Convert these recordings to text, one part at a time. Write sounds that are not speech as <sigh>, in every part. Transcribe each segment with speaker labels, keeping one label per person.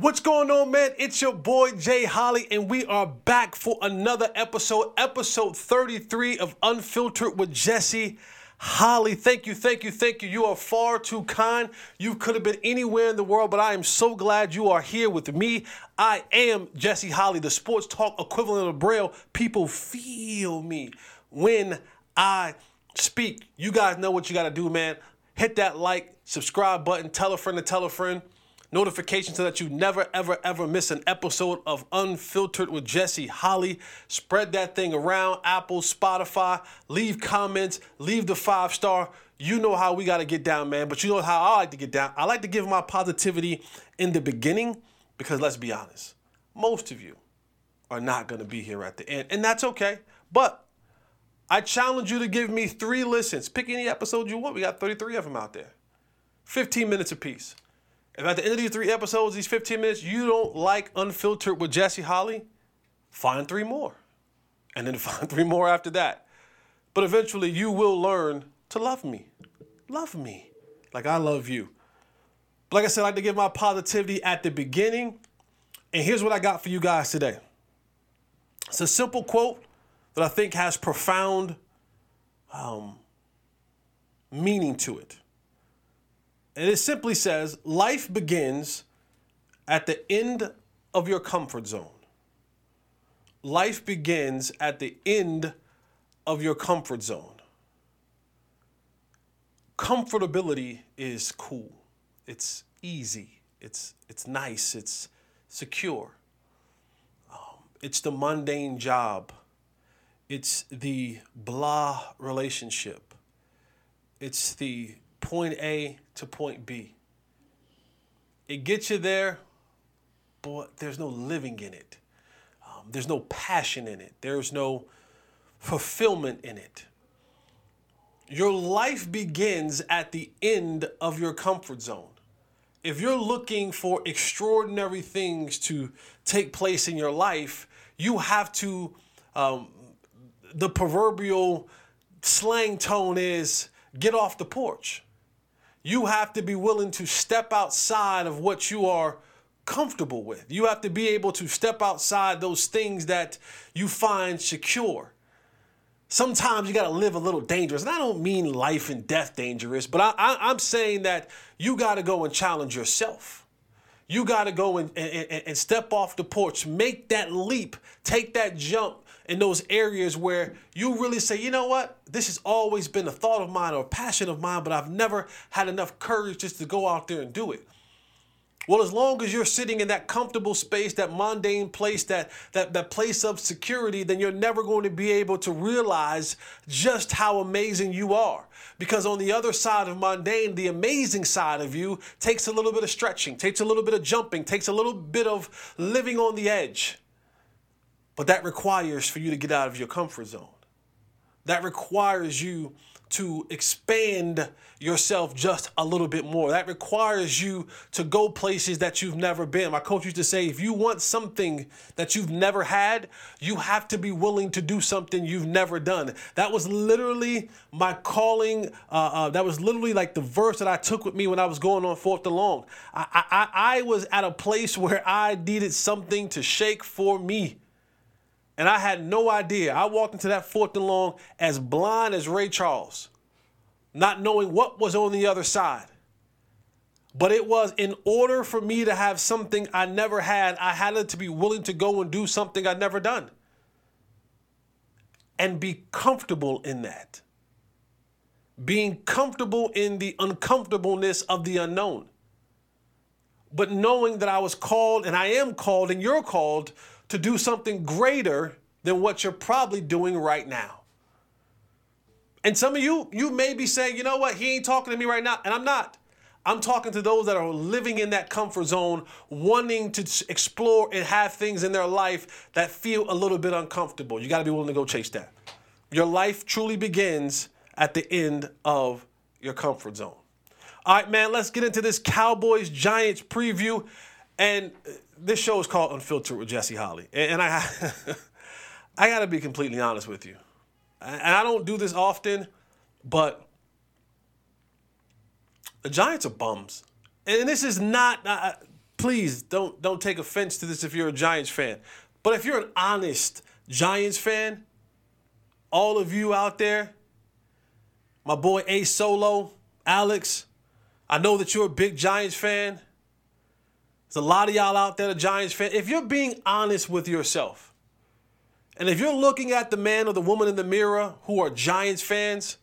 Speaker 1: What's going on, man? It's your boy Jay Holley, and we are back for another episode, episode 33 of Unfiltered with Jesse Holley. Thank you, thank you, thank you. You are far too kind. You could have been anywhere in the world, but I am so glad you are here with me. I am Jesse Holley, the sports talk equivalent of Braille. People feel me when I speak. You guys know what you got to do, man. Hit that like, subscribe button, tell a friend to tell a friend notifications so that you never, ever, ever miss an episode of Unfiltered with Jesse Holley. Spread that thing around Apple, Spotify. Leave comments, leave the five star. You know how we got to get down, man. But you know how I like to get down. I like to give my positivity in the beginning because let's be honest, most of you are not going to be here at the end. And that's okay. But I challenge you to give me three listens. Pick any episode you want. We got 33 of them out there. 15 minutes apiece. If at the end of these three episodes, these 15 minutes, you don't like Unfiltered with Jesse Holley, find three more. And then <laughs> find three more after that. But eventually, you will learn to love me. Love me like I love you. But like I said, I like to give my positivity at the beginning. And here's what I got for you guys today it's a simple quote that I think has profound um, meaning to it. And it simply says life begins at the end of your comfort zone. Life begins at the end of your comfort zone. Comfortability is cool. It's easy. It's it's nice. It's secure. Um, it's the mundane job. It's the blah relationship. It's the point A to point B. It gets you there, but there's no living in it. Um, there's no passion in it. There's no fulfillment in it. Your life begins at the end of your comfort zone. If you're looking for extraordinary things to take place in your life, you have to, um, the proverbial slang tone is get off the porch you have to be willing to step outside of what you are comfortable with. You have to be able to step outside those things that you find secure. Sometimes you got to live a little dangerous. And I don't mean life and death dangerous, but I, am saying that you got to go and challenge yourself. You got to go and, and, and step off the porch, make that leap, take that jump, in those areas where you really say, you know what, this has always been a thought of mine or a passion of mine, but I've never had enough courage just to go out there and do it. Well, as long as you're sitting in that comfortable space, that mundane place, that, that, that place of security, then you're never going to be able to realize just how amazing you are. Because on the other side of mundane, the amazing side of you takes a little bit of stretching, takes a little bit of jumping, takes a little bit of living on the edge. But that requires for you to get out of your comfort zone. That requires you to expand yourself just a little bit more. That requires you to go places that you've never been. My coach used to say if you want something that you've never had, you have to be willing to do something you've never done. That was literally my calling. Uh, uh, that was literally like the verse that I took with me when I was going on fourth and long. I, I, I was at a place where I needed something to shake for me. And I had no idea. I walked into that fourth and long as blind as Ray Charles, not knowing what was on the other side. But it was in order for me to have something I never had, I had to be willing to go and do something I'd never done. And be comfortable in that. Being comfortable in the uncomfortableness of the unknown. But knowing that I was called and I am called and you're called to do something greater than what you're probably doing right now. And some of you, you may be saying, you know what, he ain't talking to me right now. And I'm not. I'm talking to those that are living in that comfort zone, wanting to explore and have things in their life that feel a little bit uncomfortable. You got to be willing to go chase that. Your life truly begins at the end of your comfort zone. All right, man, let's get into this Cowboys Giants preview. And uh, this show is called Unfiltered with Jesse Holley, and I, <laughs> I got to be completely honest with you, and I don't do this often, but the Giants are bums, and this is not. Uh, please don't don't take offense to this if you're a Giants fan. But if you're an honest Giants fan, all of you out there, my boy A Solo, Alex, I know that you're a big Giants fan. There's a lot of y'all out there, the Giants fan. If you're being honest with yourself, and if you're looking at the man or the woman in the mirror who are Giants fans,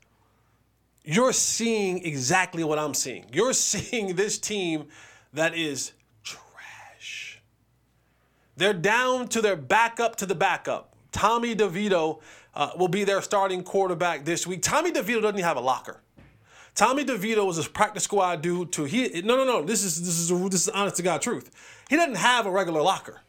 Speaker 1: you're seeing exactly what I'm seeing. You're <laughs> seeing this team that is trash. They're down to their backup to the backup. Tommy DeVito uh, will be their starting quarterback this week. Tommy DeVito doesn't even have a locker. Tommy DeVito was a practice squad dude. To he no no no. This is this is this is honest to God truth. He doesn't have a regular locker.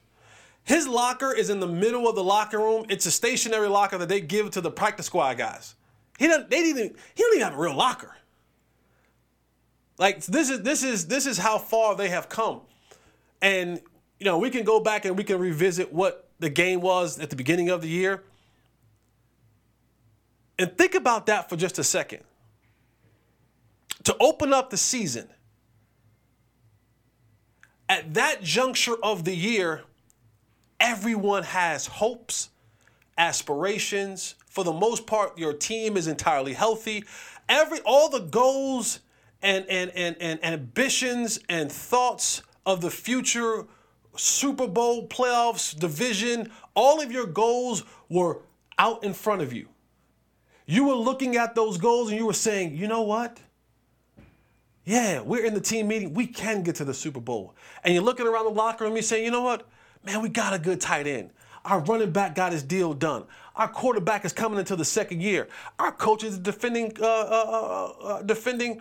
Speaker 1: His locker is in the middle of the locker room. It's a stationary locker that they give to the practice squad guys. He doesn't. They didn't. Even, he don't even have a real locker. Like this is this is this is how far they have come, and you know we can go back and we can revisit what the game was at the beginning of the year, and think about that for just a second. To open up the season, at that juncture of the year, everyone has hopes, aspirations. For the most part, your team is entirely healthy. Every all the goals and and and, and, ambitions and thoughts of the future Super Bowl playoffs, division, all of your goals were out in front of you. You were looking at those goals and you were saying, you know what? Yeah, we're in the team meeting. We can get to the Super Bowl. And you're looking around the locker room you're saying, you know what? Man, we got a good tight end. Our running back got his deal done. Our quarterback is coming into the second year. Our coach is defending, uh, uh, uh, uh, defending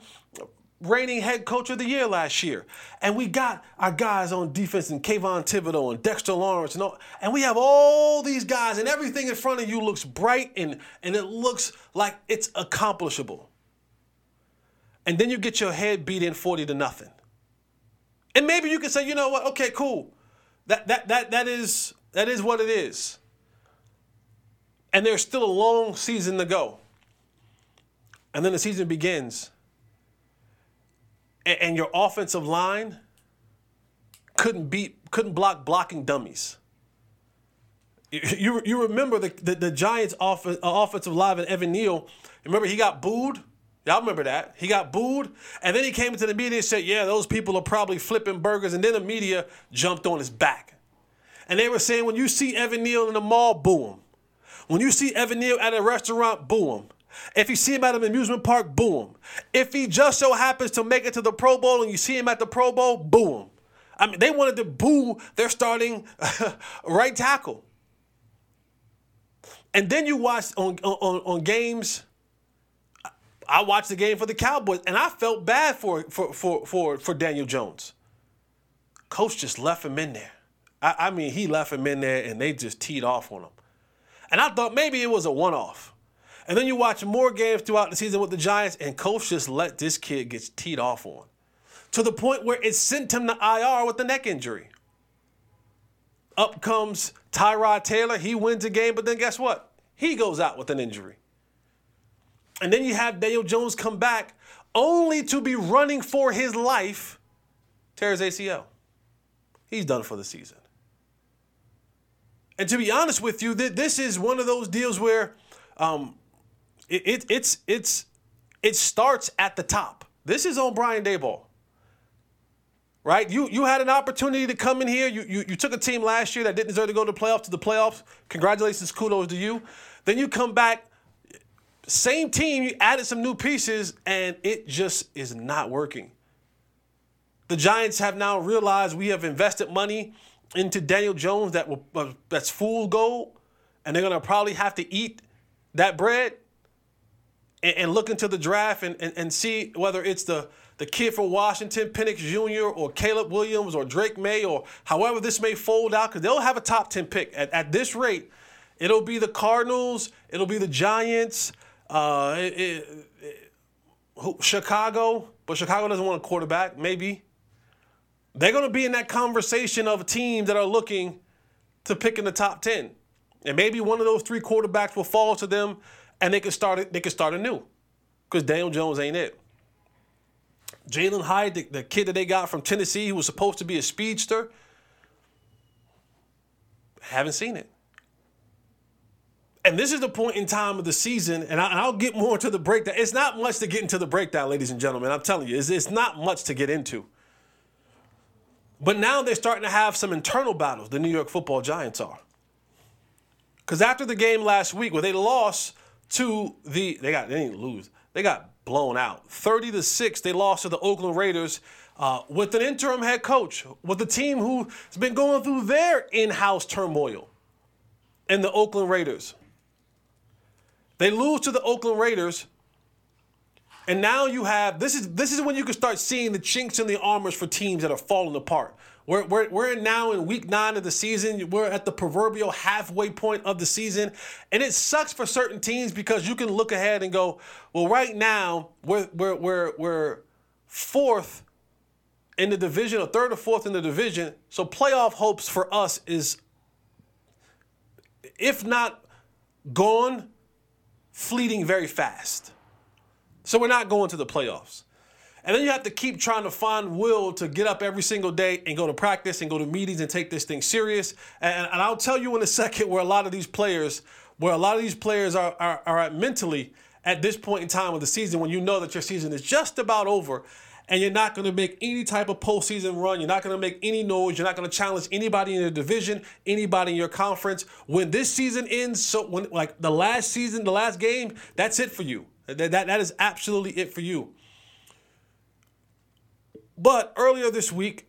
Speaker 1: reigning head coach of the year last year. And we got our guys on defense and Kayvon Thibodeaux and Dexter Lawrence and all, and we have all these guys and everything in front of you looks bright and, and it looks like it's accomplishable. And then you get your head beat in 40 to nothing. And maybe you can say, you know what, okay, cool. That that that that is that is what it is. And there's still a long season to go. And then the season begins and, and your offensive line couldn't beat, couldn't block blocking dummies. You, you remember the, the, the Giants off, uh, offensive line and Evan Neal. Remember he got booed? Y'all remember that? He got booed, and then he came into the media and said, "Yeah, those people are probably flipping burgers." And then the media jumped on his back, and they were saying, "When you see Evan Neal in the mall, boo him. When you see Evan Neal at a restaurant, boo him. If you see him at an amusement park, boo him. If he just so happens to make it to the Pro Bowl and you see him at the Pro Bowl, boo him. I mean, they wanted to boo their starting <laughs> right tackle. And then you watch on, on, on games. I watched the game for the Cowboys, and I felt bad for for for for, for Daniel Jones. Coach just left him in there. I, I mean, he left him in there, and they just teed off on him. And I thought maybe it was a one-off. And then you watch more games throughout the season with the Giants, and coach just let this kid get teed off on to the point where it sent him to IR with the neck injury. Up comes Tyrod Taylor. He wins a game, but then guess what? He goes out with an injury. And then you have Daniel Jones come back only to be running for his life, tears ACL. He's done for the season. And to be honest with you, this is one of those deals where um, it, it, it's it's it starts at the top. This is on Brian Daboll. Right? You you had an opportunity to come in here. You, you you took a team last year that didn't deserve to go to the playoffs to the playoffs. Congratulations, kudos to you. Then you come back, same team, you added some new pieces, and it just is not working. The Giants have now realized we have invested money into Daniel Jones that will, uh, that's fool gold, and they're gonna probably have to eat that bread and, and look into the draft and, and, and see whether it's the the kid from Washington, Penix Jr., or Caleb Williams, or Drake Maye, or however this may fold out, because they'll have a top 10 pick. At, at this rate, it'll be the Cardinals, it'll be the Giants, uh, it, it, it, Chicago, but Chicago doesn't want a quarterback, maybe. They're going to be in that conversation of teams that are looking to pick in the top 10. And maybe one of those three quarterbacks will fall to them and they can start they could start anew. Because Daniel Jones ain't it. Jalin Hyatt, the, the kid that they got from Tennessee, who was supposed to be a speedster, haven't seen it. And this is the point in time of the season, and, I, will get more into the breakdown. It's not much to get into the breakdown, ladies and gentlemen. I'm telling you, it's, it's not much to get into. But now they're starting to have some internal battles, the New York football giants are. Because after the game last week, where they lost to the, they got, they didn't lose, they got blown out. 30 to 6, they lost to the Oakland Raiders uh, with an interim head coach, with a team who's been going through their in house turmoil in the Oakland Raiders. They lose to the Oakland Raiders. And now you have this is this is when you can start seeing the chinks in the armors for teams that are falling apart. We're, we're, we're now in week nine of the season. We're at the proverbial halfway point of the season. And it sucks for certain teams because you can look ahead and go, well, right now, we're, we're, we're, we're fourth in the division, or third or fourth in the division. So playoff hopes for us is, if not gone, fleeting very fast. So we're not going to the playoffs. And then you have to keep trying to find will to get up every single day and go to practice and go to meetings and take this thing serious. And, and I'll tell you in a <laughs> second where a lot of these players, where a lot of these players are, are, are at mentally at this point in time of the season when you know that your season is just about over and you're not going to make any type of postseason run. You're not going to make any noise. You're not going to challenge anybody in your division, anybody in your conference. When this season ends, so when like the last season, the last game, that's it for you. That, that, that is absolutely it for you. But earlier this week,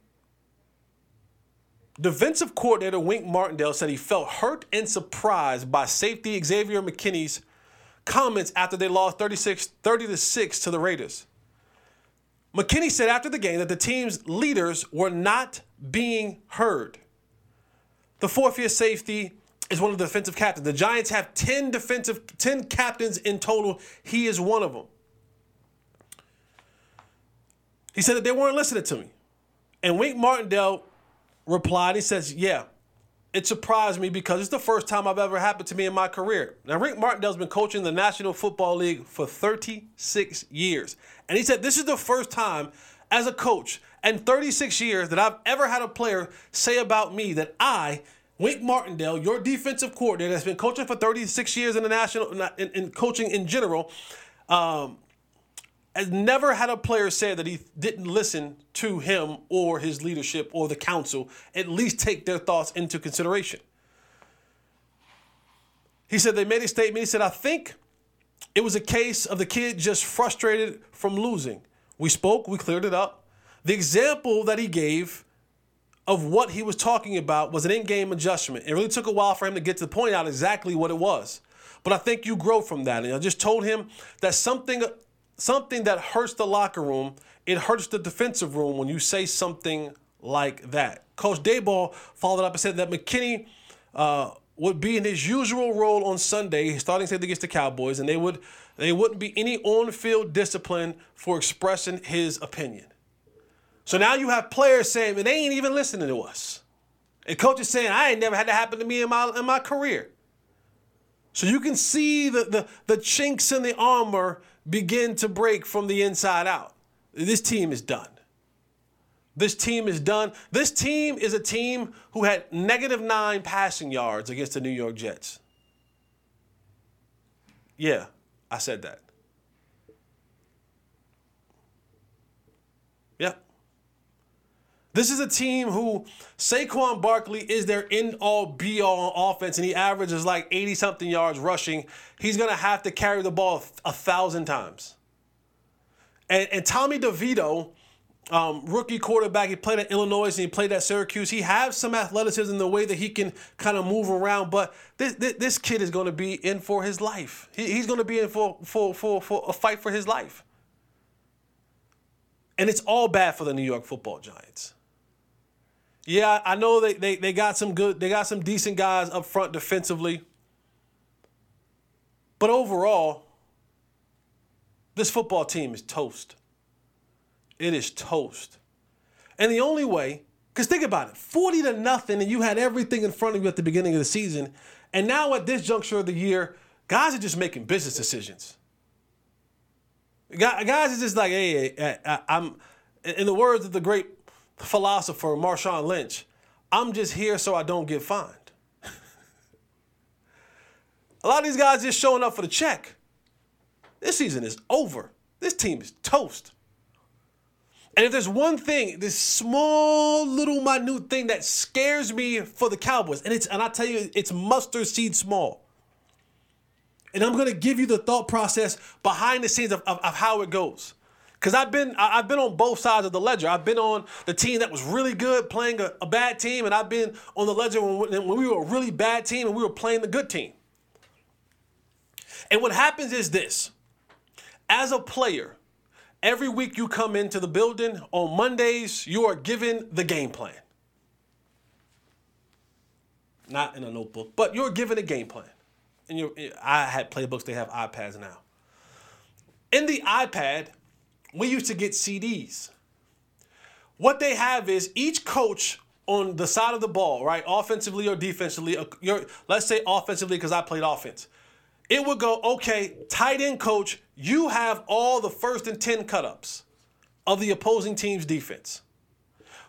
Speaker 1: defensive coordinator Wink Martindale said he felt hurt and surprised by safety Xavier McKinney's comments after they lost 36 30 to 6 to the Raiders. McKinney said after the game that the team's leaders were not being heard. The fourth year safety is one of the defensive captains. The Giants have 10 defensive 10 captains in total. He is one of them. He said that they weren't listening to me. And Wink Martindale replied, he says, Yeah, it surprised me because it's the first time I've ever happened to me in my career. Now, Rick Martindale's been coaching the National Football League for 36 years. And he said, This is the first time as a coach in 36 years that I've ever had a player say about me that I, Wink Martindale, your defensive coordinator that's been coaching for 36 years in the national, in, in coaching in general, um, has never had a player say that he didn't listen to him or his leadership or the council, at least take their thoughts into consideration. He said they made a statement. He said, I think it was a case of the kid just frustrated from losing. We spoke, we cleared it up. The example that he gave of what he was talking about was an in game adjustment. It really took a while for him to get to the point out exactly what it was. But I think you grow from that. And I just told him that something something that hurts the locker room, it hurts the defensive room when you say something like that. Coach Daboll followed up and said that McKinney uh, would be in his usual role on Sunday, starting safety against the Cowboys, and they would they wouldn't be any on-field discipline for expressing his opinion. So now you have players saying, "Man, they ain't even listening to us," and coaches saying, "I ain't never had that happen to me in my in my career." So you can see the the, the chinks in the armor begin to break from the inside out. This team is done. This team is done. This team is a team who had negative nine passing yards against the New York Jets. Yeah, I said that. Yeah. This is a team who Saquon Barkley is their end all be all on offense, and he averages like 80 something yards rushing. He's going to have to carry the ball a thousand times. And, and Tommy DeVito, um, rookie quarterback, he played at Illinois and he played at Syracuse. He has some athleticism in the way that he can kind of move around, but this, this, this kid is going to be in for his life. He, he's going to be in for, for, for, for a fight for his life. And it's all bad for the New York football giants. Yeah, I know they, they, they got some good, they got some decent guys up front defensively. But overall, this football team is toast. It is toast. And the only way, because think about it 40 to nothing, and you had everything in front of you at the beginning of the season. And now at this juncture of the year, guys are just making business decisions. Guys are just like, hey, I'm, in the words of the great philosopher Marshawn Lynch, I'm just here so I don't get fined. <laughs> a lot of these guys just showing up for the check. This season is over. This team is toast. And if there's one thing, this small little minute thing that scares me for the Cowboys, and it's and I tell you, it's mustard seed small. And I'm gonna give you the thought process behind the scenes of, of, of how it goes. Cause I've been I've been on both sides of the ledger. I've been on the team that was really good playing a, a bad team, and I've been on the ledger when, when we were a really bad team and we were playing the good team. And what happens is this: as a player, Every week you come into the building, on Mondays, you are given the game plan. Not in a notebook, but you're given a game plan. And you I had playbooks, they have iPads now. In the iPad, we used to get CDs. What they have is each coach on the side of the ball, right, offensively or defensively, uh, let's say offensively because I played offense it would go, okay, tight end coach, you have all the first and 10 cut-ups of the opposing team's defense.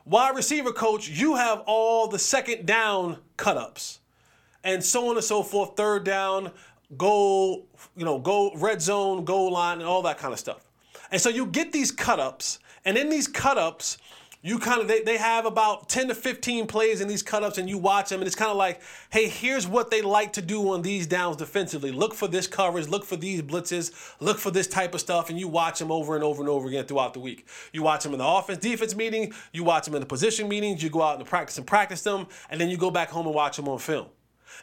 Speaker 1: Wide receiver coach, you have all the second down cut-ups. And so on and so forth, third down, goal, you know, goal, red zone, goal line, and all that kind of stuff. And so you get these cut-ups, and in these cut-ups, you kind of they, they have about 10 to 15 plays in these cutups and you watch them and it's kind of like hey here's what they like to do on these downs defensively. Look for this coverage look for these blitzes look for this type of stuff and you watch them over and over and over again throughout the week. You watch them in the offense defense meeting you watch them in the position meetings you go out and practice and practice them and then you go back home and watch them on film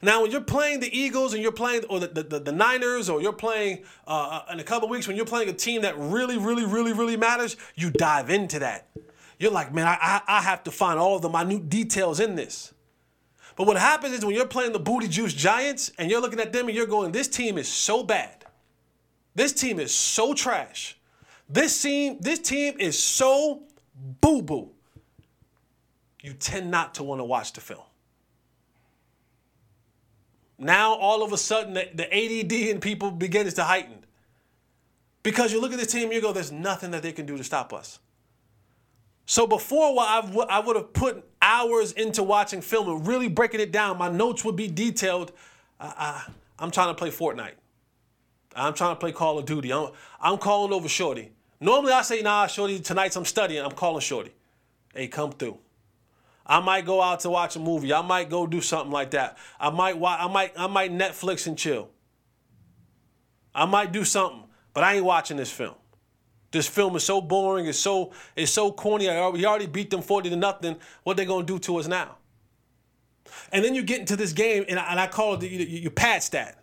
Speaker 1: now, when you're playing the Eagles and you're playing, or the, the, the Niners, or you're playing uh, in a couple weeks when you're playing a team that really, really, really, really matters, you dive into that you're like, man, I, I, I have to find all the minute details in this. But what happens is when you're playing the booty juice Giants and you're looking at them and you're going, this team is so bad. This team is so trash. This team, this team is so boo-boo. You tend not to want to watch the film. Now all of a sudden the, the ADD in people begins to heighten. Because you look at this team you go, there's nothing that they can do to stop us. So before I, w- I would have put hours into watching film and really breaking it down, my notes would be detailed. I, I, am trying to play Fortnite. I'm trying to play Call of Duty. I'm, I'm calling over Shorty. Normally I say, nah, Shorty, tonight's I'm studying. I'm calling Shorty. Hey, come through. I might go out to watch a movie. I might go do something like that. I might, watch, I might, I might Netflix and chill. I might do something, but I ain't watching this film. This film is so boring. It's so it's so corny. We already beat them forty to nothing. What they gonna do to us now? And then you get into this game, and I, and I call it the, you, you pad stat,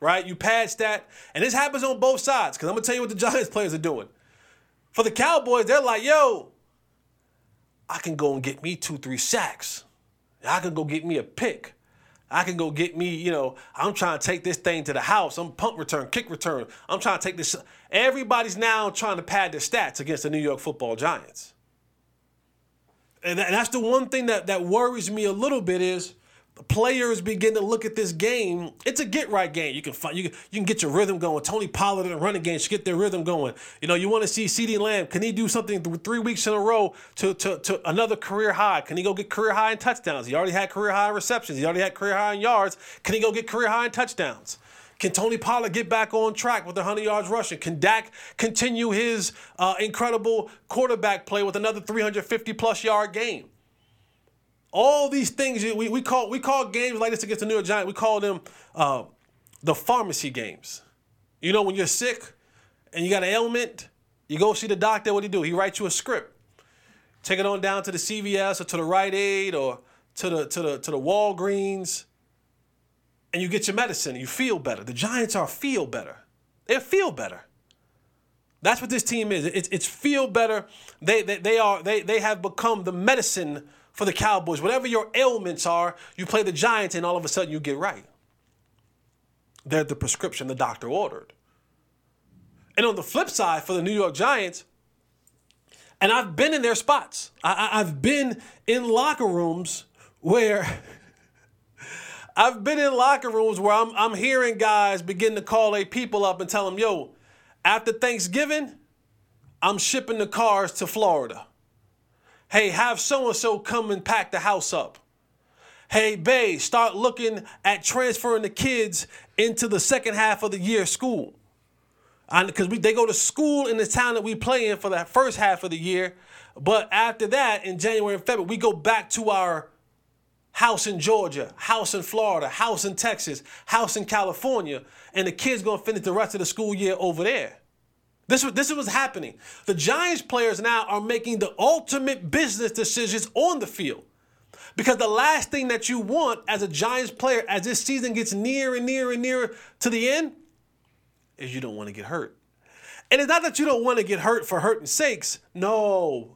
Speaker 1: right? You pad stat, and this happens on both sides. Because I'm gonna tell you what the <laughs> Giants players are doing. For the Cowboys, they're like, yo, I can go and get me two, three sacks. I can go get me a pick. I can go get me, you know, I'm trying to take this thing to the house. I'm punt return, kick return. I'm trying to take this. Everybody's now trying to pad their stats against the New York football giants. And that's the one thing that, that worries me a little bit is players begin to look at this game. It's a get right game. You can find you can, you can get your rhythm going. Tony Pollard and the running game should get their rhythm going. You know, you want to see CeeDee Lamb. Can he do something three weeks in a row to, to, to another career high? Can he go get career high in touchdowns? He already had career high in receptions. He already had career high in yards. Can he go get career high in touchdowns? Can Tony Pollard get back on track with 100 yards rushing? Can Dak continue his uh, incredible quarterback play with another 350 plus yard game? All these things we, we call we call games like this against the New York Giants. We call them uh, the pharmacy games. You know, when you're sick and you got an ailment, you go see the doctor. What do you do? He writes you a script. Take it on down to the CVS or to the Rite Aid or to the to the to the Walgreens, and you get your medicine. And you feel better. The Giants are feel better. They feel better. That's what this team is. It's, it's feel better. They, they, they are they, they have become the medicine for the Cowboys. Whatever your ailments are, you play the Giants and all of a sudden you get right. They're the prescription the doctor ordered. And on the flip side, for the New York Giants, and I've been in their spots, I, have been in locker rooms where. <laughs> I've been in locker rooms where I'm, I'm hearing guys begin to call a people up and tell them, yo, After Thanksgiving, I'm shipping the cars to Florida. Hey, have so and so come and pack the house up. Hey, Bay, start looking at transferring the kids into the second half of the year school. Because they go to school in the town that we play in for that first half of the year. But after that, in January and February, we go back to our house in Georgia, house in Florida, house in Texas, house in California, and the kids gonna finish the rest of the school year over there. This, this is what's happening. The Giants players now are making the ultimate business decisions on the field. Because the last thing that you want as a Giants player, as this season gets near and near and nearer to the end, is you don't want to get hurt. And it's not that you don't want to get hurt for hurting sakes. No.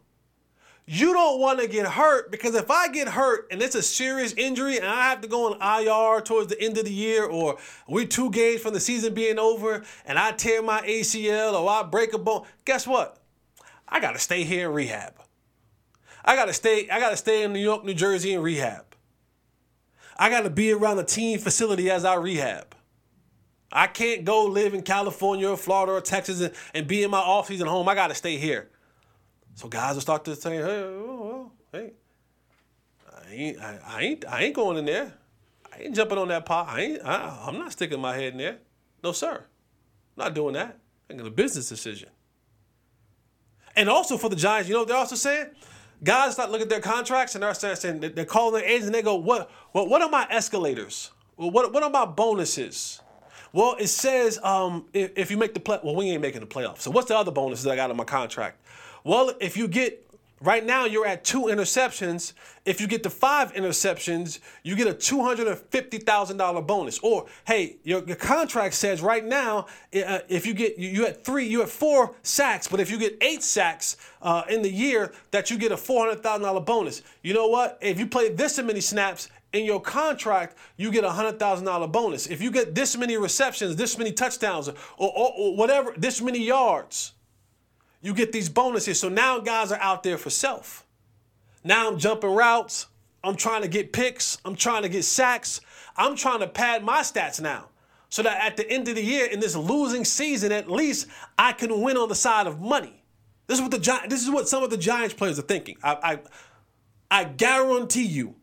Speaker 1: You don't want to get hurt because if I get hurt and it's a serious injury and I have to go on IR towards the end of the year or we're two games from the season being over and I tear my ACL or I break a bone, guess what? I got to stay here in rehab. I got to stay I got to stay in New York, New Jersey in rehab. I got to be around the team facility as I rehab. I can't go live in California or Florida or Texas and, and be in my off-season home. I got to stay here. So guys will start to say, hey, oh, hey, I ain't, I, I, ain't, I ain't going in there. I ain't jumping on that pot. I ain't, I, I'm not sticking my head in there. No, sir. I'm not doing that. It's a business decision. And also for the Giants, you know what they're also saying? Guys start looking at their contracts and they're saying, they're calling their agents and they go, what, what, what are my escalators? What, what are my bonuses? Well, it says um, if, if, you make the play, well, we ain't making the playoffs. So what's the other bonuses I got in my contract? Well, if you get right now you're at two interceptions. If you get to five interceptions, you get a two hundred and fifty thousand dollar bonus. Or hey, your, your contract says right now uh, if you get you, you had three, you had four sacks, but if you get eight sacks uh, in the year, that you get a four hundred thousand dollar bonus. You know what? If you play this many snaps, in your contract, you get a hundred thousand dollar bonus. If you get this many receptions, this many touchdowns, or, or, or, whatever, this many yards, you get these bonuses. So now guys are out there for self. Now I'm jumping routes. I'm trying to get picks. I'm trying to get sacks. I'm trying to pad my stats now. So that at the end of the year, in this losing season, at least I can win on the side of money. This is what the this is what some of the Giants players are thinking. I, I, I guarantee you,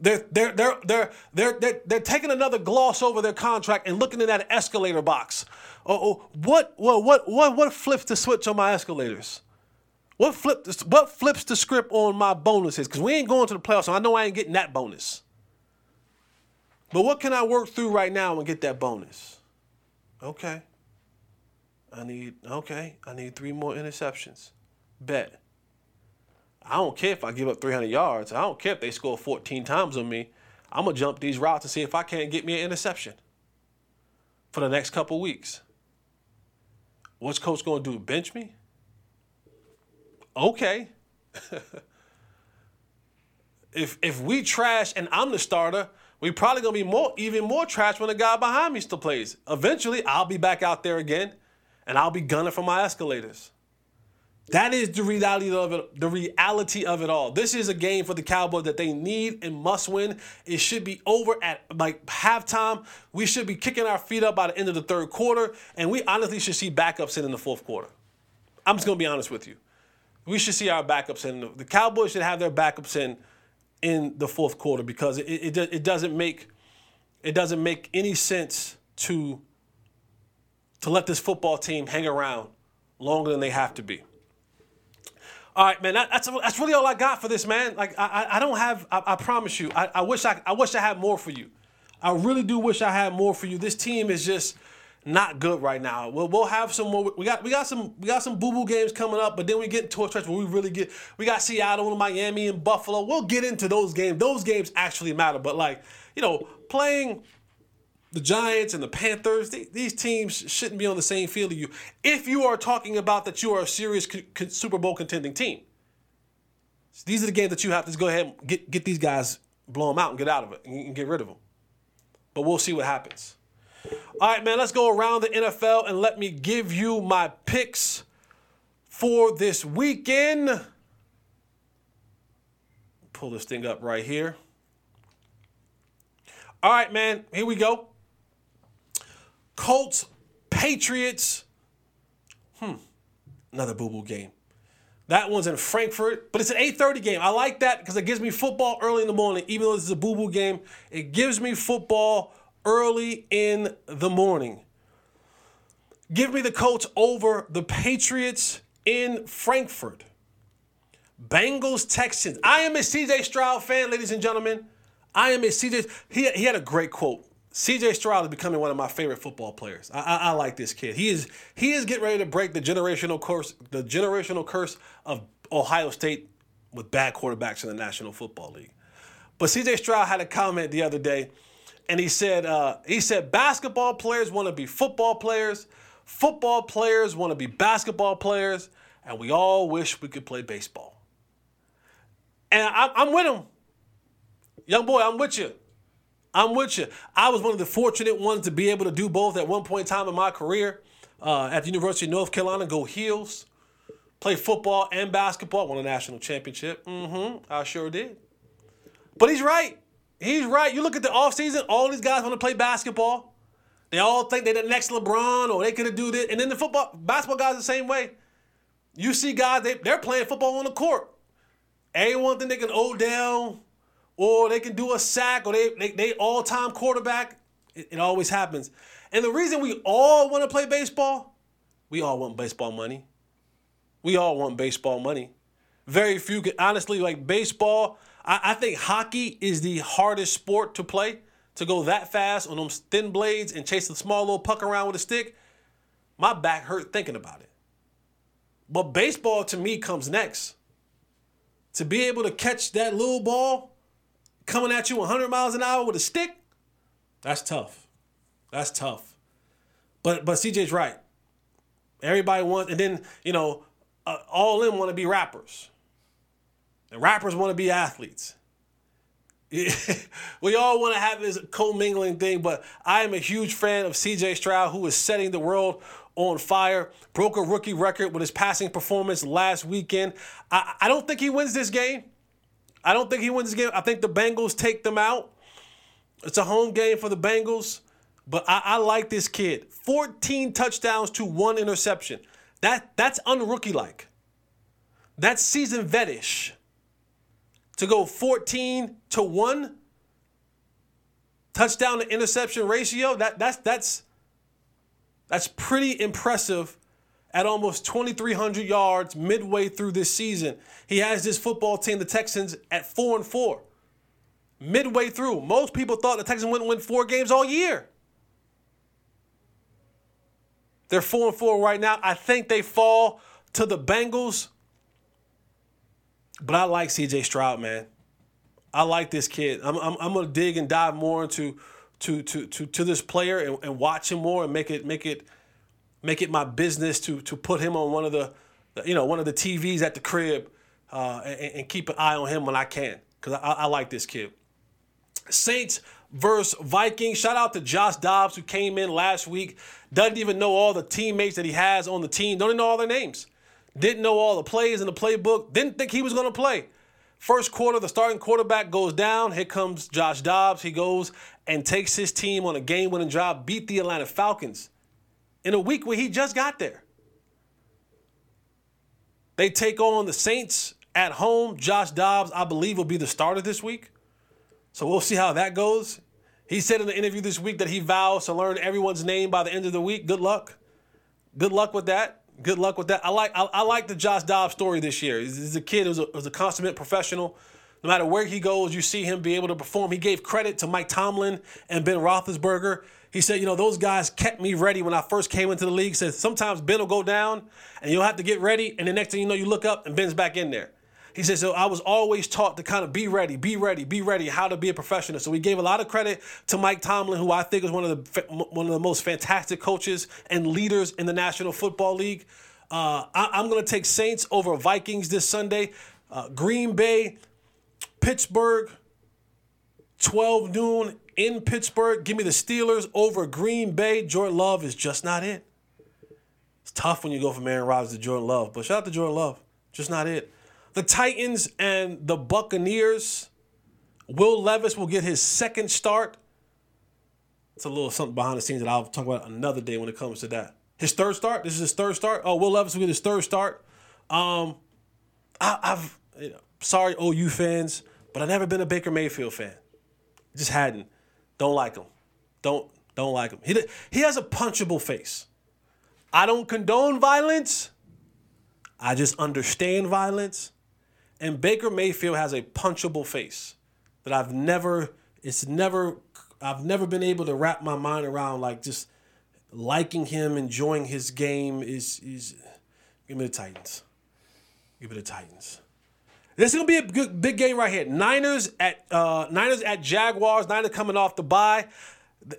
Speaker 1: they're, they're, they're, they're, they're, they're, they're taking another gloss over their contract and looking in that escalator box. Oh, oh what, what, what, what, what flips the switch on my escalators? What, flip, what flips the script on my bonuses? Because we ain't going to the playoffs, so I know I ain't getting that bonus. But what can I work through right now and get that bonus? Okay. I need, okay, I need three more interceptions. Bet. I don't care if I give up 300 yards. I don't care if they score 14 times on me. I'm to jump these routes and see if I can't get me an interception for the next couple weeks. What's coach going to do? Bench me? Okay. <laughs> if if we trash and I'm the starter, we probably gonna be more even more trash when the guy behind me still plays. Eventually, I'll be back out there again, and I'll be gunning for my escalators. That is the reality of it. The reality of it all. This is a game for the Cowboys that they need and must win. It should be over at like halftime. We should be kicking our feet up by the end of the third quarter, and we honestly should see backups in in the fourth quarter. I'm just gonna be honest with you. We should see our backups in. The Cowboys should have their backups in in the fourth quarter because it, it, it doesn't make it doesn't make any sense to to let this football team hang around longer than they have to be. All right, man. That, that's that's really all I got for this, man. Like I I don't have. I, I promise you. I, I wish I I wish I had more for you. I really do wish I had more for you. This team is just not good right now. We'll, we'll have some more. We got we got some we got some boo boo games coming up, but then we get into a stretch where we really get. We got Seattle and Miami and Buffalo. We'll get into those games. Those games actually matter. But like you know, playing the Giants and the Panthers, they, these teams shouldn't be on the same field as you if you are talking about that you are a serious Super Bowl contending team. These are the games that you have to go ahead and get, get these guys, blow them out and get out of it and get rid of them. But we'll see what happens. All right, man, let's go around the NFL and let me give you my picks for this weekend. Pull this thing up right here. All right, man, here we go. Colts, Patriots. Hmm. Another boo boo game. That one's in Frankfurt, but it's an 8:30 game. I like that because it gives me football early in the morning. Even though this is a boo boo game, it gives me football early in the morning. Give me the Colts over the Patriots in Frankfurt. Bengals Texans. I am a CJ Stroud fan, ladies and gentlemen. I am a CJ. He, he had a great quote. CJ Stroud is becoming one of my favorite football players. I, I, I, like this kid. He is he is getting ready to break the generational curse the generational curse of Ohio State with bad quarterbacks in the National Football League. But CJ Stroud had a comment the other day, and he said uh, he said basketball players want to be football players, football players want to be basketball players, and we all wish we could play baseball. And I, I'm with him, young boy. I'm with you. I'm with you. I was one of the fortunate ones to be able to do both at one point in time in my career uh, at the University of North Carolina. Go Heels, play football and basketball, won a national championship. Mm-hmm. I sure did. But he's right. He's right. You look at the offseason, all these guys want to play basketball. They all think they're the next LeBron or they could do this. And then the football, basketball guys the same way. You see guys, they, they're playing football on the court. Everyone think they can Odell, or they can do a sack, or they they, they all time quarterback. It, it always happens. And the reason we all want to play baseball, we all want baseball money. We all want baseball money. Very few can honestly like baseball. I, I think hockey is the hardest sport to play. To go that fast on those thin blades and chase the small little puck around with a stick, my back hurt thinking about it. But baseball to me comes next. To be able to catch that little ball coming at you 100 miles an hour with a stick, that's tough. That's tough. But but CJ's right. Everybody wants, and then you know, uh, all in want to be rappers, and rappers want to be athletes. <laughs> we all want to have this commingling thing, but I am a huge fan of CJ Stroud, who is setting the world on fire. Broke a rookie record with his passing performance last weekend. I, I don't think he wins this game. I don't think he wins this game. I think the Bengals take them out. It's a home game for the Bengals, but I, I like this kid. 14 touchdowns to one interception. That that's unrookie like. That's season vetish. To go 14 to 1 touchdown to interception ratio, that that's that's that's pretty impressive at almost 2,300 yards midway through this season. He has this football team, the Texans, at 4 and 4. Midway through. Most people thought the Texans wouldn't win four games all year. They're 4 and 4 right now. I think they fall to the Bengals. But I like CJ Stroud, man. I like this kid. I'm, I'm, I'm to dig and dive more into to, to, to, to this player and, and watch him more and make it make it make it my business to to put him on one of the, you know, one of the TVs at the crib, uh, and, and, keep an eye on him when I can, because I, I like this kid. Saints versus Vikings. Shout out to Josh Dobbs who came in last week. Doesn't even know all the teammates that he has on the team. Don't even know all their names. Didn't know all the plays in the playbook. Didn't think he was going to play. First quarter, the starting quarterback goes down. Here comes Josh Dobbs. He goes and takes his team on a game winning drive, beat the Atlanta Falcons in a week where he just got there. They take on the Saints at home. Josh Dobbs, I believe, will be the starter this week. So we'll see how that goes. He said in the interview this week that he vows to learn everyone's name by the end of the week. Good luck. Good luck with that. Good luck with that. I like I, I like the Josh Dobbs story this year. He's, he's a kid who's a, who's a consummate professional. No matter where he goes, you see him be able to perform. He gave credit to Mike Tomlin and Ben Roethlisberger he said, you know, those guys kept me ready when I first came into the league. He said sometimes Ben will go down and you'll have to get ready, and the next thing you know, you look up and Ben's back in there. He said, so I was always taught to kind of be ready, be ready, be ready, how to be a professional. So we gave a lot of credit to Mike Tomlin, who I think is one of the one of the most fantastic coaches and leaders in the National Football League. Uh, I, am going to take Saints over Vikings this Sunday. Uh, Green Bay, Pittsburgh, 12 noon in Pittsburgh. Give me the Steelers over Green Bay. Jordan Love is just not it. It's tough when you go from Aaron Rodgers to Jordan Love, but shout out to Jordan Love. Just not it. The Titans and the Buccaneers. Will Levis will get his second start. It's a little something behind the scenes that I'll talk about another day when it comes to that. His third start. This is his third start. Oh, Will Levis will get his third start. Um, I, have you know, sorry, OU fans, but I've never been a Baker Mayfield fan. Just hadn't. Don't like him. Don't don't like him. He he has a punchable face. I don't condone violence. I just understand violence. And Baker Mayfield has a punchable face that I've never, it's never, I've never been able to wrap my mind around like just liking him, enjoying his game is, is give me the Titans. Give me the Titans. This is gonna be a good big game right here. Niners at uh, Niners at Jaguars. Niners coming off the bye.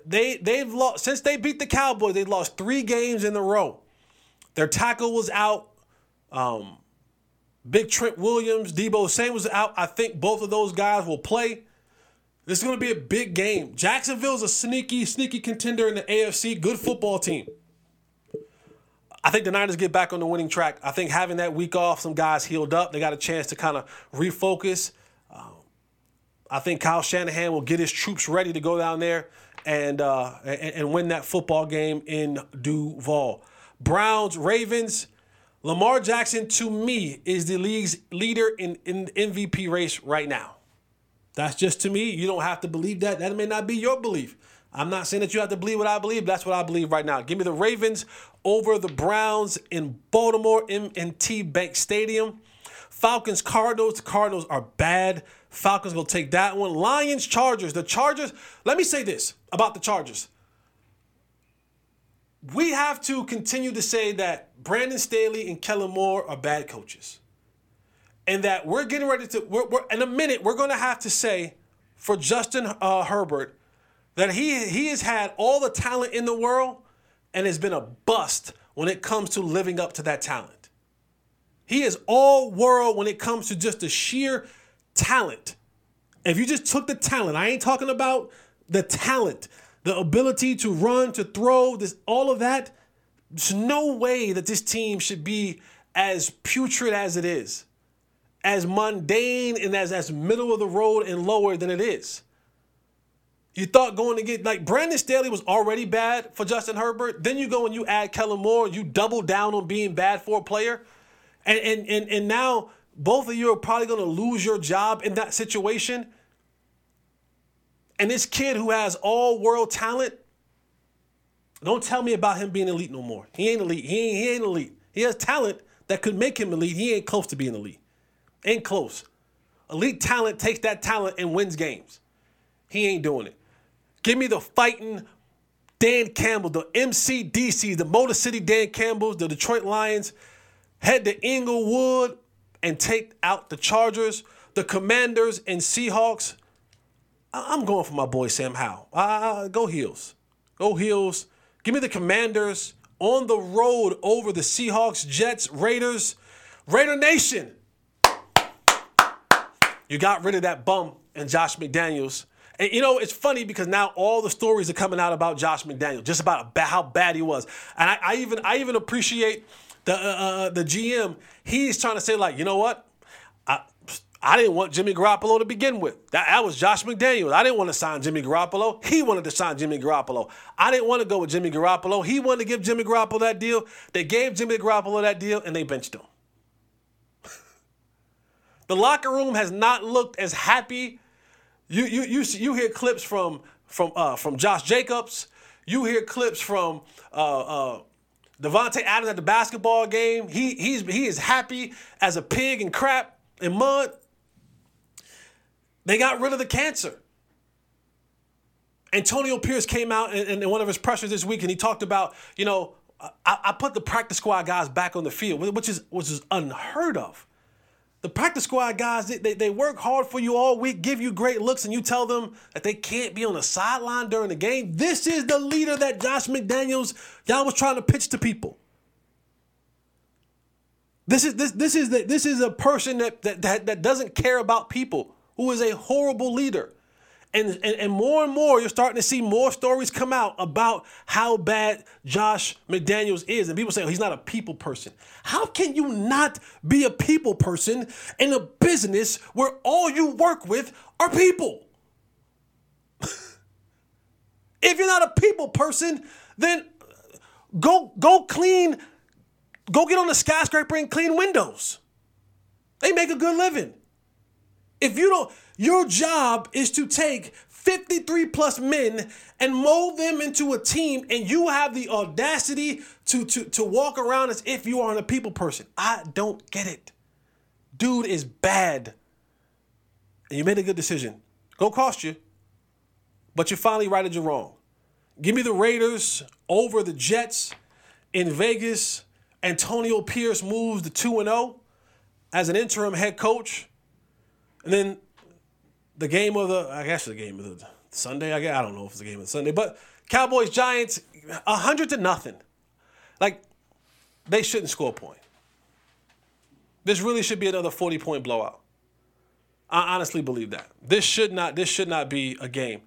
Speaker 1: They they've lost since they beat the Cowboys. They've lost three games in a row. Their tackle was out. Um, Big Trent Williams, Deebo Samuel was out. I think both of those guys will play. This is going to be a big game. Jacksonville's a sneaky, sneaky contender in the AFC. Good football team. I think the Niners get back on the winning track. I think having that week off, some guys healed up. They got a chance to kind of refocus. Um, I think Kyle Shanahan will get his troops ready to go down there and, uh, and, and win that football game in Duval. Browns, Ravens. Lamar Jackson, to me, is the league's leader in, in MVP race right now. That's just to me. You don't have to believe that. That may not be your belief. I'm not saying that you have to believe what I believe. That's what I believe right now. Give me the Ravens over the Browns in Baltimore M&T Bank Stadium. Falcons, Cardinals. The Cardinals are bad. Falcons will take that one. Lions, Chargers. The Chargers. Let me say this about the Chargers we have to continue to say that Brandon Staley and Kellen Moore are bad coaches. And that we're getting ready to, we're, we're in a minute, we're going to have to say for Justin uh, Herbert that he, he has had all the talent in the world and has been a bust when it comes to living up to that talent. He is all world when it comes to just the sheer talent. If you just took the talent, I ain't talking about the talent the ability to run, to throw, this all of that. There's no way that this team should be as putrid as it is, as mundane and as as middle of the road and lower than it is. You thought going to get like Brandon Staley was already bad for Justin Herbert. Then you go and you add Kellen Moore, you double down on being bad for a player. And and and, and now both of you are probably gonna lose your job in that situation and this kid who has all world talent, don't tell me about him being elite no more. He ain't elite. He ain't, he ain't elite. He has talent that could make him elite. He ain't close to being elite. Ain't close. Elite talent takes that talent and wins games. He ain't doing it. Give me the fighting Dan Campbell, the MCDC, the Motor City Dan Campbells, the Detroit Lions. Head to Inglewood and take out the Chargers, the Commanders, and Seahawks. I'm going for my boy Sam Howell. Uh, go Heels. Go Heels. Give me the Commanders on the road over the Seahawks, Jets, Raiders. Raider Nation. You got rid of that bum and Josh McDaniels. And you know, it's funny because now all the stories are coming out about Josh McDaniels, just about how bad he was. And I, I even I even appreciate the uh, uh the GM. He's trying to say like, you know what? I didn't want Jimmy Garoppolo to begin with. That, that was Josh McDaniels. I didn't want to sign Jimmy Garoppolo. He wanted to sign Jimmy Garoppolo. I didn't want to go with Jimmy Garoppolo. He wanted to give Jimmy Garoppolo that deal. They gave Jimmy Garoppolo that deal and they benched him. <laughs> the locker room has not looked as happy. You you you you hear clips from from uh, from Josh Jacobs. You hear clips from uh, uh, Davante Adams at the basketball game. He he's he is happy as a pig and crap and mud. They got rid of the cancer. Antonio Pierce came out in, in one of his pressures this week and he talked about, you know, I, I, put the practice squad guys back on the field, which is which is unheard of. The practice squad guys, they, they, they work hard for you all week, give you great looks, and you tell them that they can't be on the sideline during the game. This is the leader that Josh McDaniels, y'all was trying to pitch to people. This is this this is the, this is a person that, that that that doesn't care about people who is a horrible leader. And, and, and more and more, you're starting to see more stories come out about how bad Josh McDaniels is. And people say, oh, he's not a people person. How can you not be a people person in a business where all you work with are people? <laughs> if you're not a people person, then Go go clean, go get on the skyscraper and clean windows. They make a good living. If you don't, your job is to take 53 plus men and mold them into a team, and you have the audacity to, to, to walk around as if you are a people person. I don't get it. Dude is bad. And you made a good decision. Go cost you. But you finally righted your wrong. Give me the Raiders over the Jets in Vegas. Antonio Pierce moves to 2 0 as an interim head coach. And then the game of the, I guess the game of the Sunday. I, guess, I don't know if it's the game of the Sunday, but Cowboys Giants, 100 to nothing. Like, they shouldn't score a point. This really should be another 40 point blowout. I honestly believe that. This should not, this should not be a game.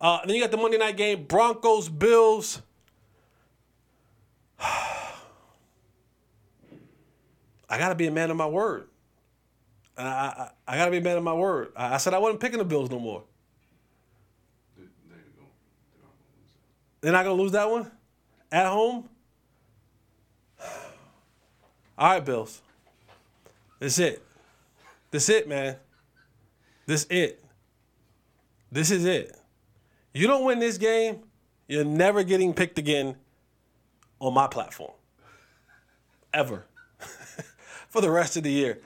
Speaker 1: Uh, then you got the Monday night game, Broncos, Bills. <sighs> I got to be a man of my word. I, I, I got to be a man of my word. I, I, said I wasn't picking the Bills no more. They're not going to lose that one? At home? <sighs> All right, Bills. This it. This it, man. This it. This is it. You don't win this game, you're never getting picked again on my platform. Ever. <laughs> For the rest of the year.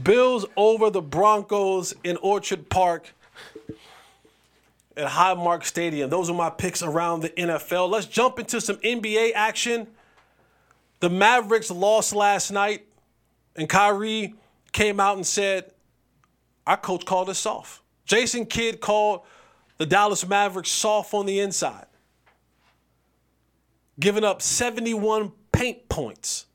Speaker 1: Bills over the Broncos in Orchard Park at Highmark Stadium. Those are my picks around the NFL. Let's jump into some NBA action. The Mavericks lost last night, and Kyrie came out and said, Our coach called us soft. Jason Kidd called the Dallas Mavericks soft on the inside, giving up 71 paint points.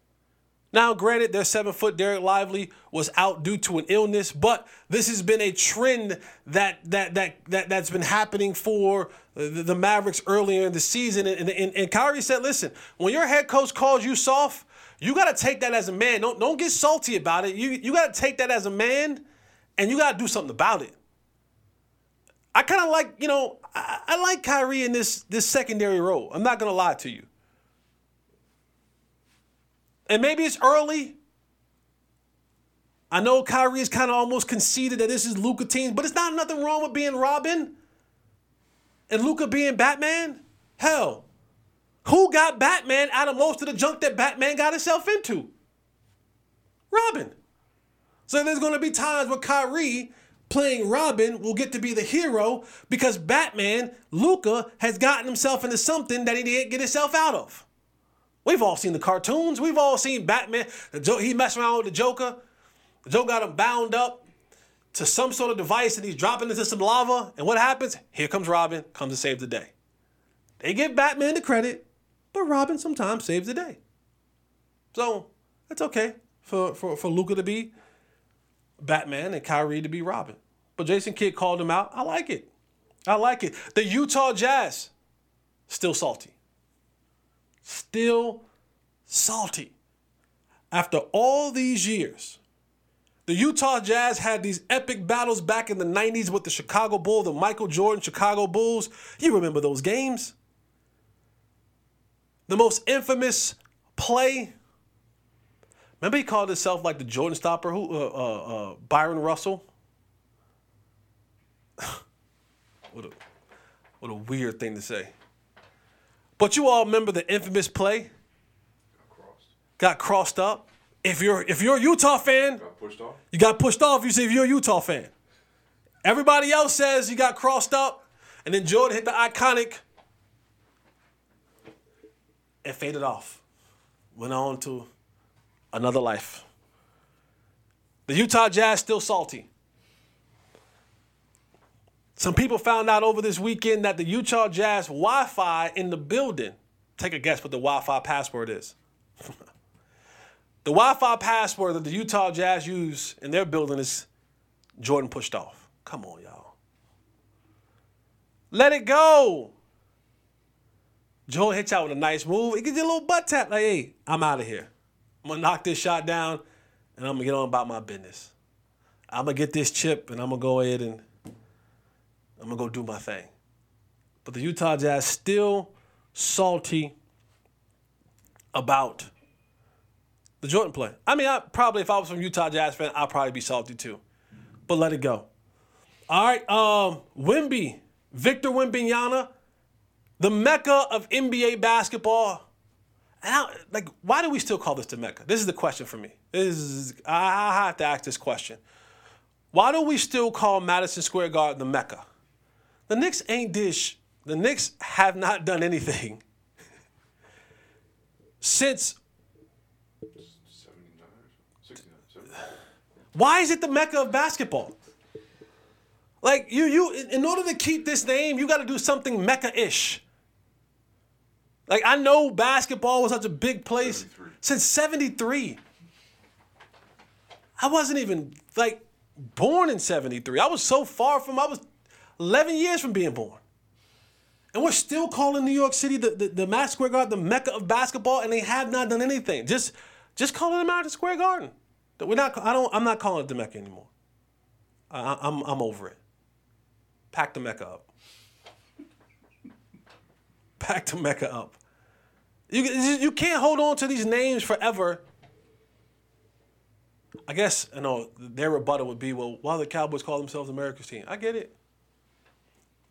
Speaker 1: Now, granted, their seven foot Dereck Lively was out due to an illness, but this has been a trend that that that, that that's been happening for the, the Mavericks earlier in the season. And, and, and Kyrie said, listen, when your head coach calls you soft, you got to take that as a man. Don't, don't get salty about it. You, you got to take that as a man and you got to do something about it. I kind of like, you know, I, I like Kyrie in this, this secondary role. I'm not going to lie to you. And maybe it's early. I know Kyrie is kind of almost conceded that this is Luka team, but it's not nothing wrong with being Robin and Luka being Batman. Hell, who got Batman out of most of the junk that Batman got himself into? Robin. So there's going to be times where Kyrie playing Robin will get to be the hero because Batman, Luka, has gotten himself into something that he didn't get himself out of. We've all seen the cartoons. We've all seen Batman. He messed around with the Joker. The Joker got him bound up to some sort of device and he's dropping into some lava. And what happens? Here comes Robin, comes to save the day. They give Batman the credit, but Robin sometimes saves the day. So that's okay for, for, for Luka to be Batman and Kyrie to be Robin. But Jason Kidd called him out. I like it. I like it. The Utah Jazz, still salty. Still salty. After all these years, the Utah Jazz had these epic battles back in the 90s with the Chicago Bulls, the Michael Jordan Chicago Bulls. You remember those games? The most infamous play. Remember he called himself like the Jordan stopper, who uh, uh, uh, Bryon Russell. <laughs> what a what a weird thing to say. But you all remember the infamous play? Got crossed. Got crossed up. If you're if you're a Utah fan,
Speaker 2: got pushed off.
Speaker 1: You got pushed off. You say if you're a Utah fan. Everybody else says you got crossed up, and then Jordan hit the iconic and faded off. Went on to another life. The Utah Jazz still salty. Some people found out over this weekend that the Utah Jazz Wi Fi in the building, take a guess what the Wi Fi password is. <laughs> the Wi Fi password that the Utah Jazz use in their building is Jordan pushed off. Come on, y'all. Let it go. Jordan hits out with a nice move. He gives you a little butt tap, like, hey, I'm out of here. I'm gonna knock this shot down and I'm gonna get on about my business. I'm gonna get this chip and I'm gonna go ahead and I'm gonna go do my thing. But the Utah Jazz still salty about the Jordan play. I mean, I probably if I was from Utah Jazz fan, I'd probably be salty too. But let it go. All right, um, Wimby, Victor Wembanyama, the mecca of NBA basketball. And like, why do we still call this the mecca? This is the question for me. This is I have to ask this question. Why do we still call Madison Square Garden the mecca? The Knicks ain't dish. The Knicks have not done anything <laughs> since
Speaker 2: 79 69, 79.
Speaker 1: Why is it the mecca of basketball? Like you, you, in- in order to keep this name, you got to do something mecca-ish. Like I know basketball was such a big place
Speaker 2: 73.
Speaker 1: since '73. I wasn't even like born in '73. I was so far from. I was 11 years from being born, and we're still calling New York City the the, the Madison Square Garden the mecca of basketball, and they have not done anything. Just just call it the Madison Square Garden. We're not. I don't. I'm not calling it the mecca anymore. I, I'm I'm over it. Pack the mecca up. <laughs> Pack the mecca up. You you can't hold on to these names forever. I guess you know their rebuttal would be, well, why the Cowboys call themselves America's team? I get it.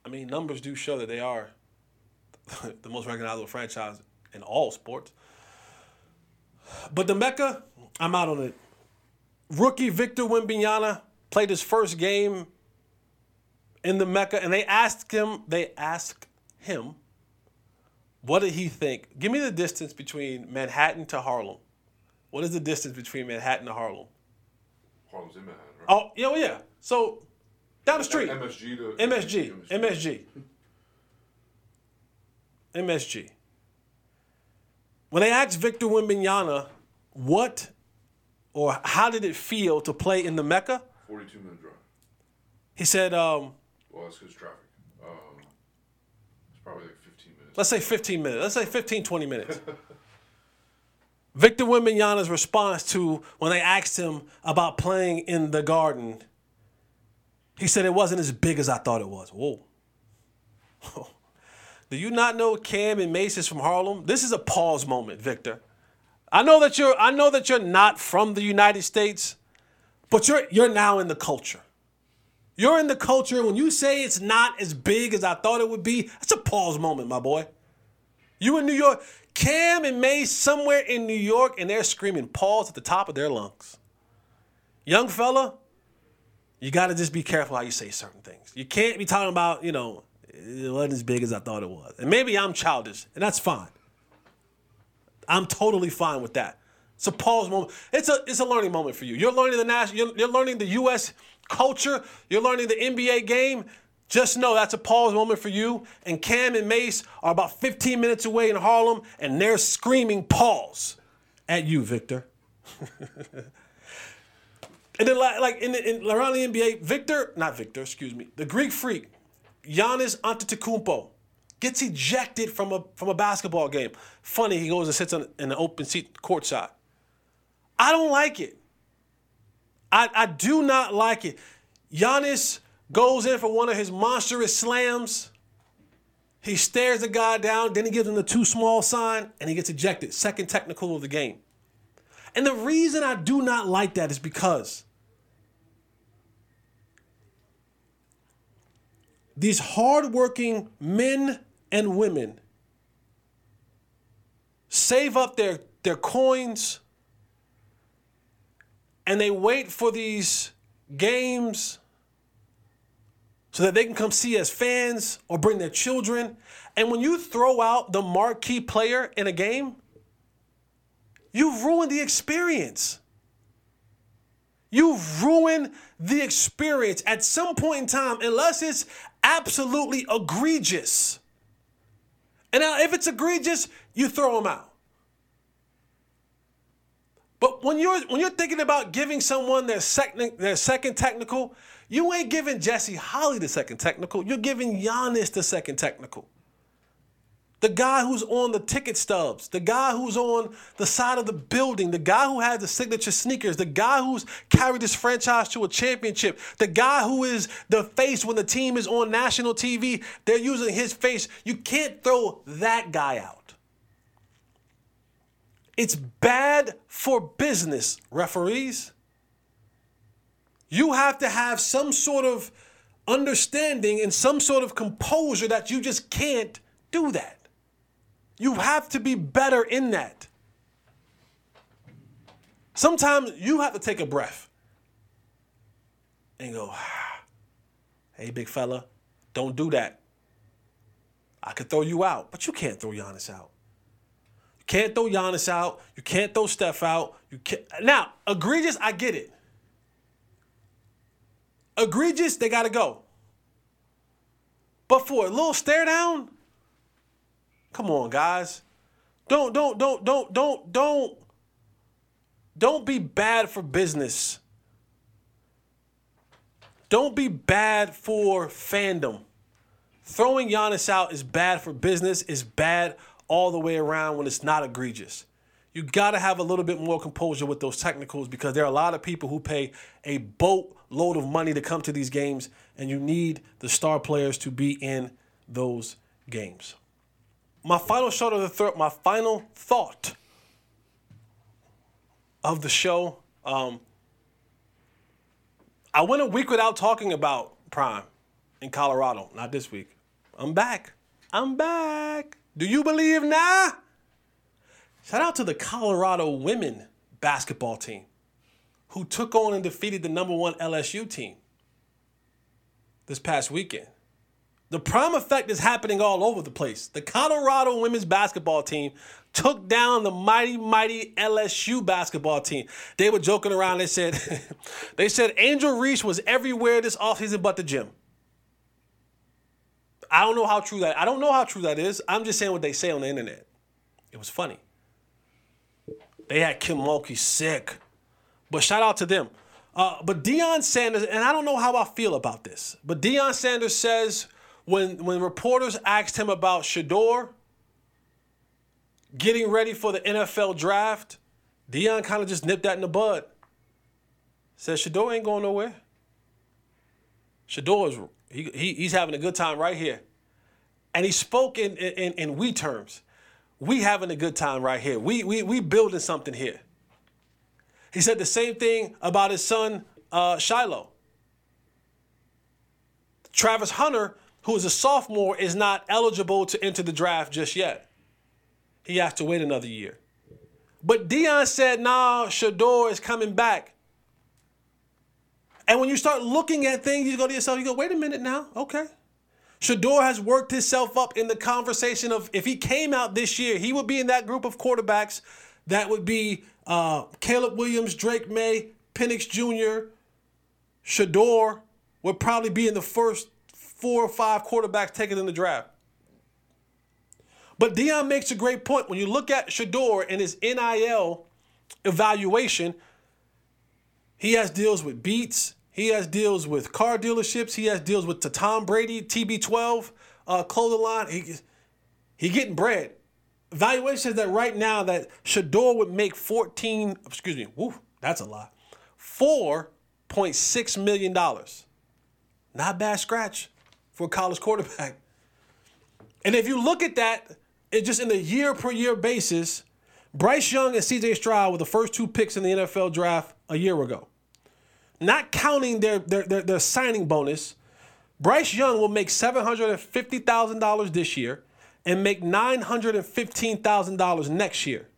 Speaker 1: I mean, numbers do show that they are <laughs> the most recognizable franchise in all sports. But the Mecca, I'm out on it. Rookie Victor Wembanyama played his first game in the Mecca, and they asked him. They asked him, what did he think? Give me the distance between Manhattan to Harlem. What is the distance between Manhattan to Harlem?
Speaker 2: Harlem's in Manhattan, right?
Speaker 1: Oh, yeah, well, yeah. So down the street.
Speaker 2: MSG to
Speaker 1: MSG. MSG. MSG. When they asked Victor Wembanyama what or how did it feel to play in the Mecca,
Speaker 2: 42 minute drive.
Speaker 1: he said, um,
Speaker 2: Well, that's because traffic. Um, it's probably like 15 minutes.
Speaker 1: let's say 15 minutes. Let's say 15, 20 minutes. <laughs> Victor Wembanyama's response to when they asked him about playing in the garden, he said it wasn't as big as I thought it was. Whoa. <laughs> Do you not know Cam and Mase is from Harlem? This is a pause moment, Victor. I know that you're I know that you're not from the United States, but you're you're now in the culture. You're in the culture. When you say it's not as big as I thought it would be, that's a pause moment, my boy. You in New York, Cam and Mase somewhere in New York, and they're screaming pause at the top of their lungs. Young fella, you got to just be careful how you say certain things. You can't be talking about, you know, it wasn't as big as I thought it was. And maybe I'm childish, and that's fine. I'm totally fine with that. It's a pause moment. It's a it's a learning moment for you. You're learning the national. You're, you're learning the U.S. culture. You're learning the NBA game. Just know that's a pause moment for you. And Cam and Mase are about 15 minutes away in Harlem, and they're screaming pause at you, Victor. <laughs> and then like, like in, the, in around the NBA, Victor, not Victor, excuse me, the Greek freak, Giannis Antetokounmpo gets ejected from a from a basketball game. Funny, he goes and sits on, in an open seat courtside. I don't like it. I, I do not like it. Giannis goes in for one of his monstrous slams. He stares the guy down, then he gives him the too small sign, and he gets ejected. Second technical of the game. And the reason I do not like that is because these hardworking men and women save up their, their coins and they wait for these games so that they can come see as fans or bring their children. And when you throw out the marquee player in a game, you've ruined the experience. You've ruined the experience at some point in time, unless it's absolutely egregious. And now, if it's egregious, you throw them out. But when you're when you're thinking about giving someone their second their second technical, you ain't giving Jesse Holley the second technical. You're giving Giannis the second technical. The guy who's on the ticket stubs, the guy who's on the side of the building, the guy who has the signature sneakers, the guy who's carried this franchise to a championship, the guy who is the face when the team is on national TV, they're using his face. You can't throw that guy out. It's bad for business, referees. You have to have some sort of understanding and some sort of composure that you just can't do that. You have to be better in that. Sometimes you have to take a breath and go, <sighs> hey, big fella, don't do that. I could throw you out, but you can't throw Giannis out. You can't throw Giannis out. You can't throw Steph out. You can't. Now, egregious, I get it. Egregious, they got to go. But for a little stare down, come on, guys. Don't, don't, don't, don't, don't, don't, don't be bad for business. Don't be bad for fandom. Throwing Giannis out is bad for business, is bad all the way around when it's not egregious. You got to have a little bit more composure with those technicals because there are a lot of people who pay a boatload of money to come to these games, and you need the star players to be in those games. My final shot of the third, my final thought of the show. Um, I went a week without talking about Prime in Colorado. Not this week. I'm back. I'm back. Do you believe now? Shout out to the Colorado women basketball team who took on and defeated the number one LSU team this past weekend. The prime effect is happening all over the place. The Colorado women's basketball team took down the mighty, mighty LSU basketball team. They were joking around. They said, <laughs> they said Angel Reese was everywhere this offseason but the gym. I don't know how true that. I don't know how true that is. I'm just saying what they say on the internet. It was funny. They had Kim Mulkey sick, but shout out to them. Uh, but Deion Sanders, and I don't know how I feel about this, but Deion Sanders says when when reporters asked him about Shedeur getting ready for the NFL draft, Deion kind of just nipped that in the bud. Said Shedeur ain't going nowhere. Shedeur is he, he, he's having a good time right here. And he spoke in, in, in we terms. We having a good time right here. We, we, we building something here. He said the same thing about his son, uh, Shiloh. Travis Hunter, who is a sophomore, is not eligible to enter the draft just yet. He has to wait another year. But Deion said, nah, Shedeur is coming back. And when you start looking at things, you go to yourself, you go, wait a minute now, okay. Shedeur has worked himself up in the conversation of if he came out this year, he would be in that group of quarterbacks that would be uh, Caleb Williams, Drake Maye, Penix Jr., Shedeur would probably be in the first four or five quarterbacks taken in the draft. But Deion makes a great point. When you look at Shedeur and his NIL evaluation, he has deals with Beats, he has deals with car dealerships. He has deals with Tom Brady TB12 uh, clothing line. He, he getting bread. Valuation says that right now that Shedeur would make 14, excuse me, woo, that's a lot. $4.6 million. Not bad scratch for a college quarterback. And if you look at that, it just in the year per year basis, Bryce Young and CJ Stroud were the first two picks in the NFL draft a year ago not counting their, their, their, their signing bonus, Bryce Young will make $750,000 this year and make $915,000 next year.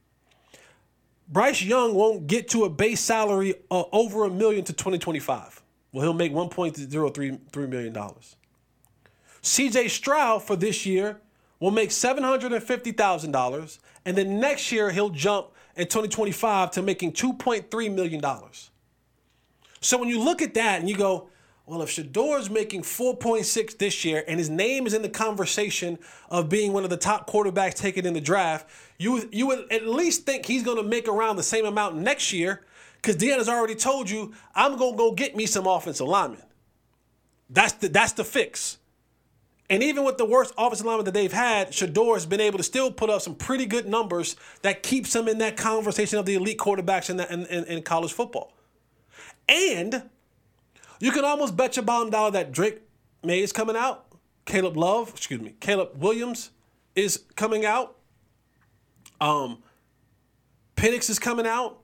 Speaker 1: Bryce Young won't get to a base salary of over a million to 2025. Well, he'll make $1.03 million. CJ Stroud for this year will make $750,000, and then next year he'll jump in 2025 to making $2.3 million. So when you look at that and you go, well, if Shedeur's making 4.6 this year and his name is in the conversation of being one of the top quarterbacks taken in the draft, you, you would at least think he's going to make around the same amount next year because Deion has already told you, I'm going to go get me some offensive linemen. That's the, that's the fix. And even with the worst offensive lineman that they've had, Shedeur has been able to still put up some pretty good numbers that keeps him in that conversation of the elite quarterbacks in, the, in, in, in college football. And you can almost bet your bottom dollar that Drake Maye is coming out. Caleb Love, excuse me, Caleb Williams is coming out. Um, Penix is coming out.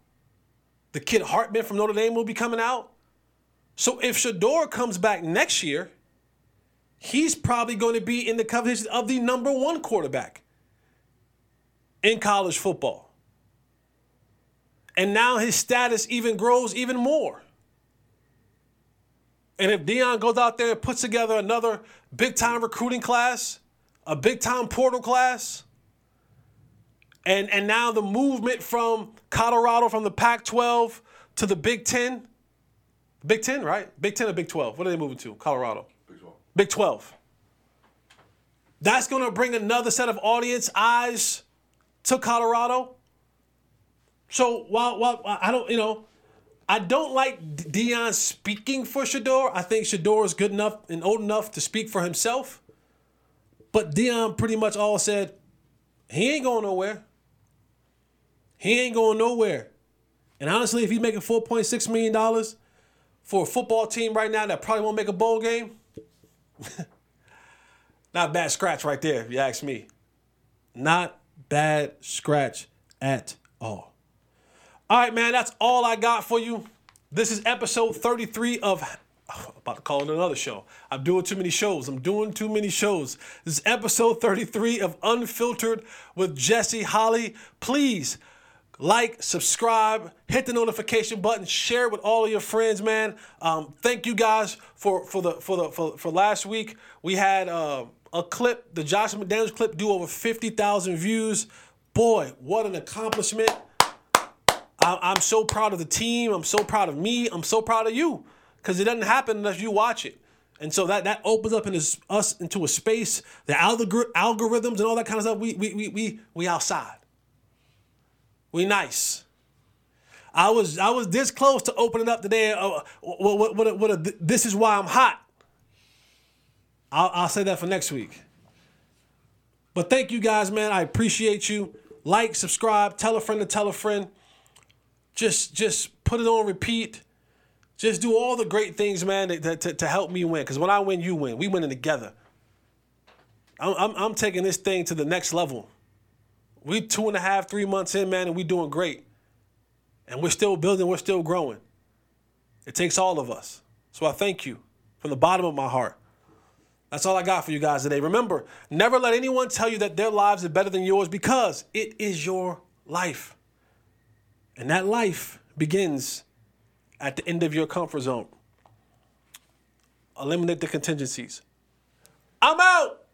Speaker 1: The kid Hartman from Notre Dame will be coming out. So if Shedeur comes back next year, he's probably going to be in the conversation of the number one quarterback in college football. And now his status even grows even more. And if Deion goes out there and puts together another big time recruiting class, a big time portal class, and and now the movement from Colorado from the Pac-12 to the Big Ten, Big Ten, right? Big Ten or Big 12? What are they moving to? Colorado. Big 12. That's going to bring another set of audience eyes to Colorado. So while, while I don't, you know, I don't like Deion speaking for Shedeur. I think Shedeur is good enough and old enough to speak for himself. But Deion pretty much all said, he ain't going nowhere. He ain't going nowhere. And honestly, if he's making $4.6 million for a football team right now that probably won't make a bowl game, <laughs> not bad scratch right there, if you ask me. Not bad scratch at all. All right, man, that's all I got for you. This is episode 33 of <sighs> I'm about to call it another show. I'm doing too many shows. I'm doing too many shows. This is episode 33 of Unfiltered with Jesse Holley. Please like, subscribe, hit the notification button, share with all of your friends, man. Um, thank you guys for for the for the for, for last week. We had uh, a clip, the Josh McDaniels clip, do over 50,000 views. Boy, what an accomplishment! I, I'm so proud of the team. I'm so proud of me. I'm so proud of you because it doesn't happen unless you watch it. And so that that opens up in this, us into a space, the algor- algorithms and all that kind of stuff. We we we we we outside. We nice. I was I was this close to opening up today. Uh, what what what, what a, this is why I'm hot. I'll, I'll say that for next week. But thank you guys, man. I appreciate you. Like, subscribe, tell a friend to tell a friend. Just just put it on repeat. Just do all the great things, man, to, to, to help me win. Because when I win, you win. We winning together. I'm, I'm, I'm taking this thing to the next level. We two and a half, three months in, man, and we doing great. And we're still building, we're still growing. It takes all of us. So I thank you from the bottom of my heart. That's all I got for you guys today. Remember, never let anyone tell you that their lives are better than yours because it is your life. And that life begins at the end of your comfort zone. Eliminate the contingencies. I'm out.